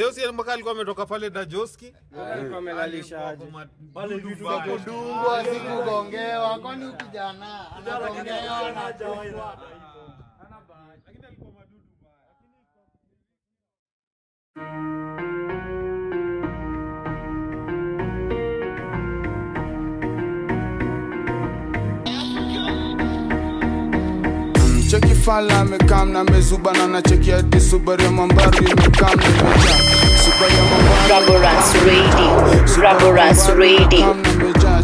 Leo si mpaka alikuwa ametoka pale na Joski. Pale vitu vya kudungwa si kugongewa kwani ukijana anagongewa na cheki fala amekam na mezubana na cheki hadi Subaru ya mambaru imekam na Raborans Radio. Raborans Radio.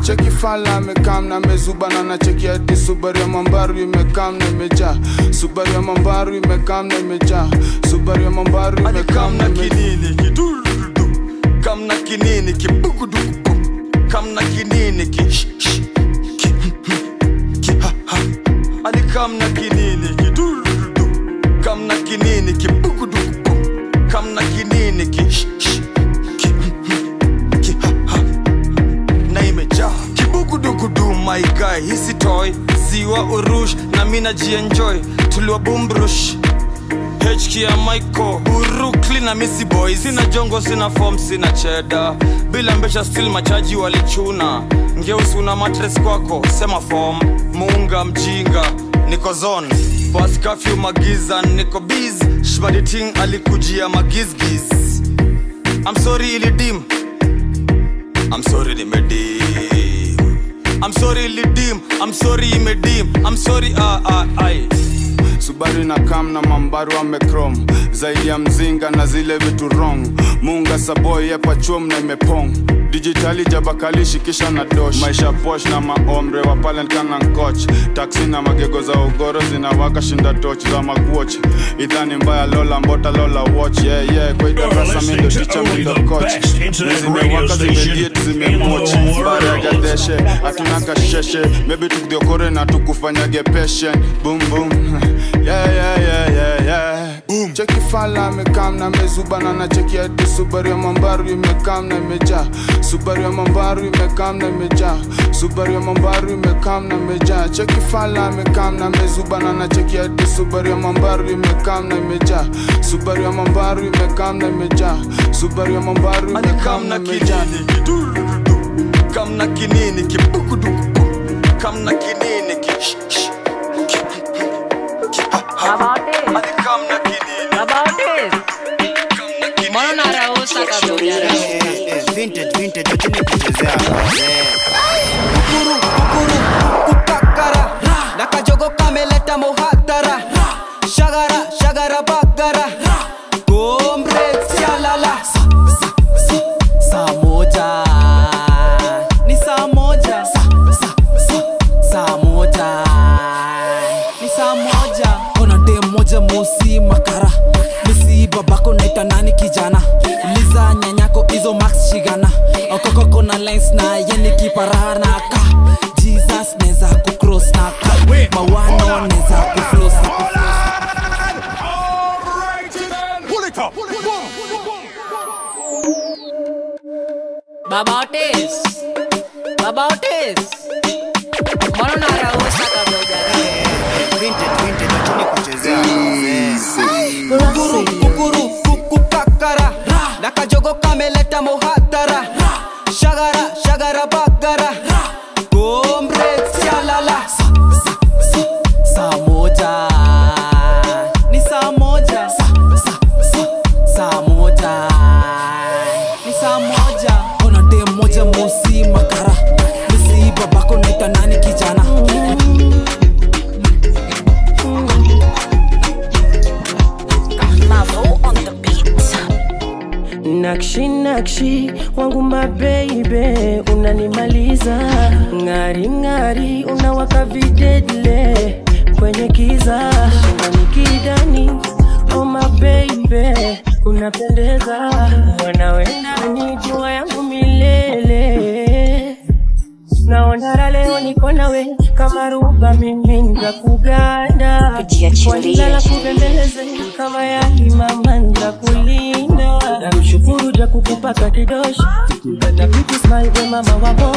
cheki fala amekam na mezubana na cheki hadi Subaru ya mambaru imekam na imejaa Subaru ya mambaru imekam na imejaa Subaru ya mambaru imekam na kinini kidurudu kamna kinini kibugudugu kamna kinini my guy hisi toy ziwa urush na mina jienjoy tuliwa bumbrush HK ya Urukli na Missy Boy Sina jongo, sina form, sina cheda Bila mbesha still machaji walichuna. Ngeusi una matres kwako, sema form. Muunga mjinga, niko zone. Curfew magiza, niko biz. Shbaditing alikujia magizgiz. I'm ilidim I'm nimedim I'm sorry lidim, I'm sorry imedim I'm sorry ah ah ai Subaru na kam na mambaru amekrom zaidi ya mzinga na zile vitu wrong munga saboy yepachum na imepong. Dijitali jabakalishi kisha na dosh. Maisha posh na maomre wa palen kana nkoch. Taksi na magego za ugoro zinawaka shinda toch za makuoch idhani mbaya lola mbota lola watch. Yeah yeah kwa idarasa mindo ticha mindo koch zimewaka zimediet zimemoch mbara ya gadeshe hatuna kasheshe. Mebi tukdiokore na tukufanyage peshen boom boom. Yeah yeah yeah yeah cheki fala amekam na mezubana na cheki hadi Subaru ya mambaru imekam na imejaa. Subaru ya mambaru imekam na imejaa. Subaru ya mambaru imekam na imejaa. Cheki fala amekam na mezubana na cheki hadi Subaru ya mambaru imekam na imejaa. Subaru ya mambaru imekam na imejaa. Subaru ya mambaru imekam kamna na imejaa. kinini? Kidurudu kamna kinini? Kibugudugu kamna kinini? Ki sh- Vintage, vintage, vintage vintage. Lines na yeni kiparana ka jesus neza kucross na ka mawano neza kuflos na kuflos Baba Otis. Baba Otis. Mbona unarausa kabisa? vintage vintage acheni kuchezea kukuru kukuru unanimaliza. Ng'ari ng'ari unawaka videdle kwenye kiza shingani kidani oh mabeibe unapendeza. Wanawenda ni jua yangu milele. Naondara leo niko nawe kama ruba mimi nza kuganda Kujiachilia. walilala kubembeleze kama yalimama nza na mshukuru ja kukupaka kidosh tatapiti smile we mama wapo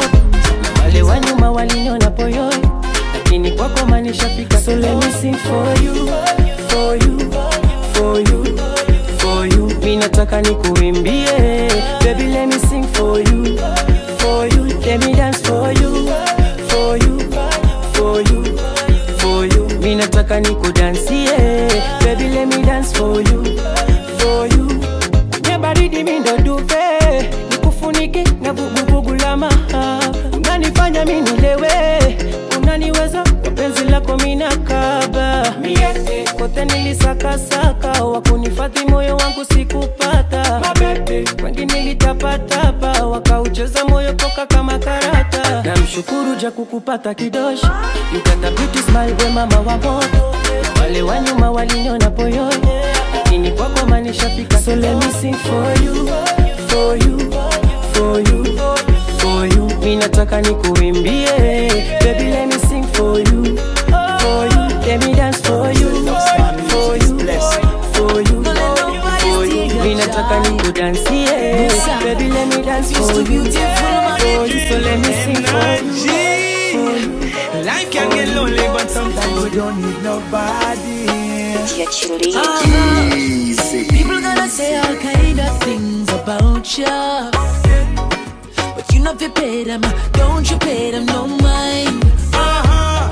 wale wa nyuma waliniona poyoi lakini kwako manishafika so let ni sing for you for baby let me dance. Nilitapatapa wakaucheza moyo toka kama karata. Namshukuru ja kukupata mtata beauty smile we mama wa moto. Wale wa nyuma waliniona poyoni. Lakini kwako manishafika so let me sing for you for you for you for you. Mi nataka nikuimbie let me dance for you for so let me sing for you Life can get lonely, but sometimes we don't need nobody. People gonna say all kind of things about ya, but you not fi pay them. Don't you pay them no mind. Uh-huh.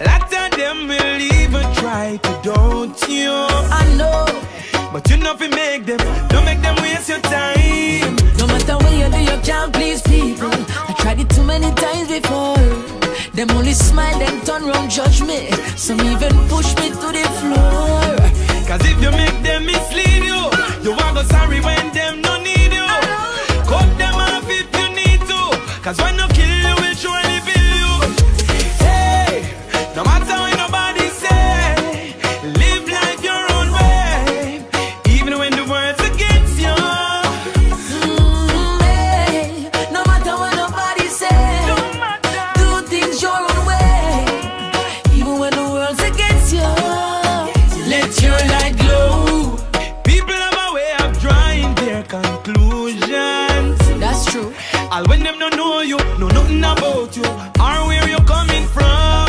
A lot of them will even try to don't you. I know, But you know fi make them, don't make them waste your time. Many times before. Them only smile, then turn round, judge me. Some even push me to the All when them don't know you, know nothing about you, or where you're coming from.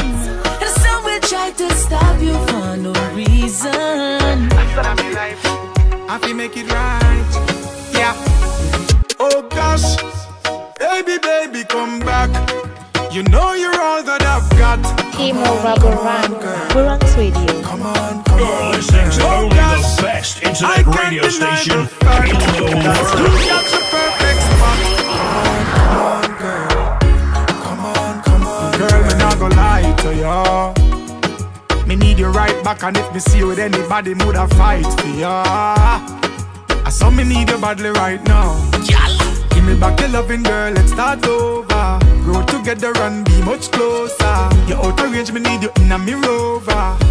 And some will try to stop you for no reason. I feel make it right. Yeah. Oh gosh, baby, baby, come back. You know you're all that I've got. Chemo Rubber Run, Burangs Radio. Come on, come on. listening to Oh, only gosh. the best I internet can't radio deny station the fact in the that you world. got the perfect spot. To ya. Me need you right back, and if me see you with anybody, me woulda fight for ya. I saw me need you badly right now. Give me back your loving girl, let's start over. Grow together and be much closer. You're out of range, me need you in a rover.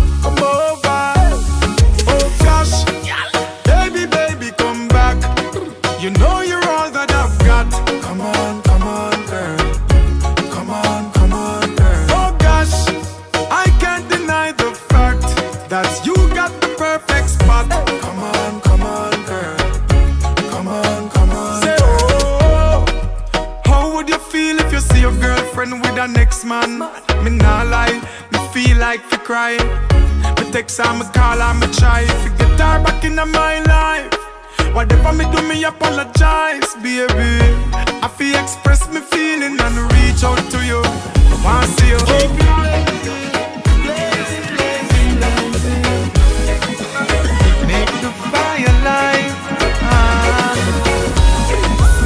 perfect spot. Come on, come on, girl. Come on, come on. Say, oh, how would you feel if you see your girlfriend with the next man? Me not lie, me feel like for cry. Me text her, me call her, me try to get her back in my life. Whatever me do, me apologize, baby. I feel express me feeling and reach out to you. I want to see you.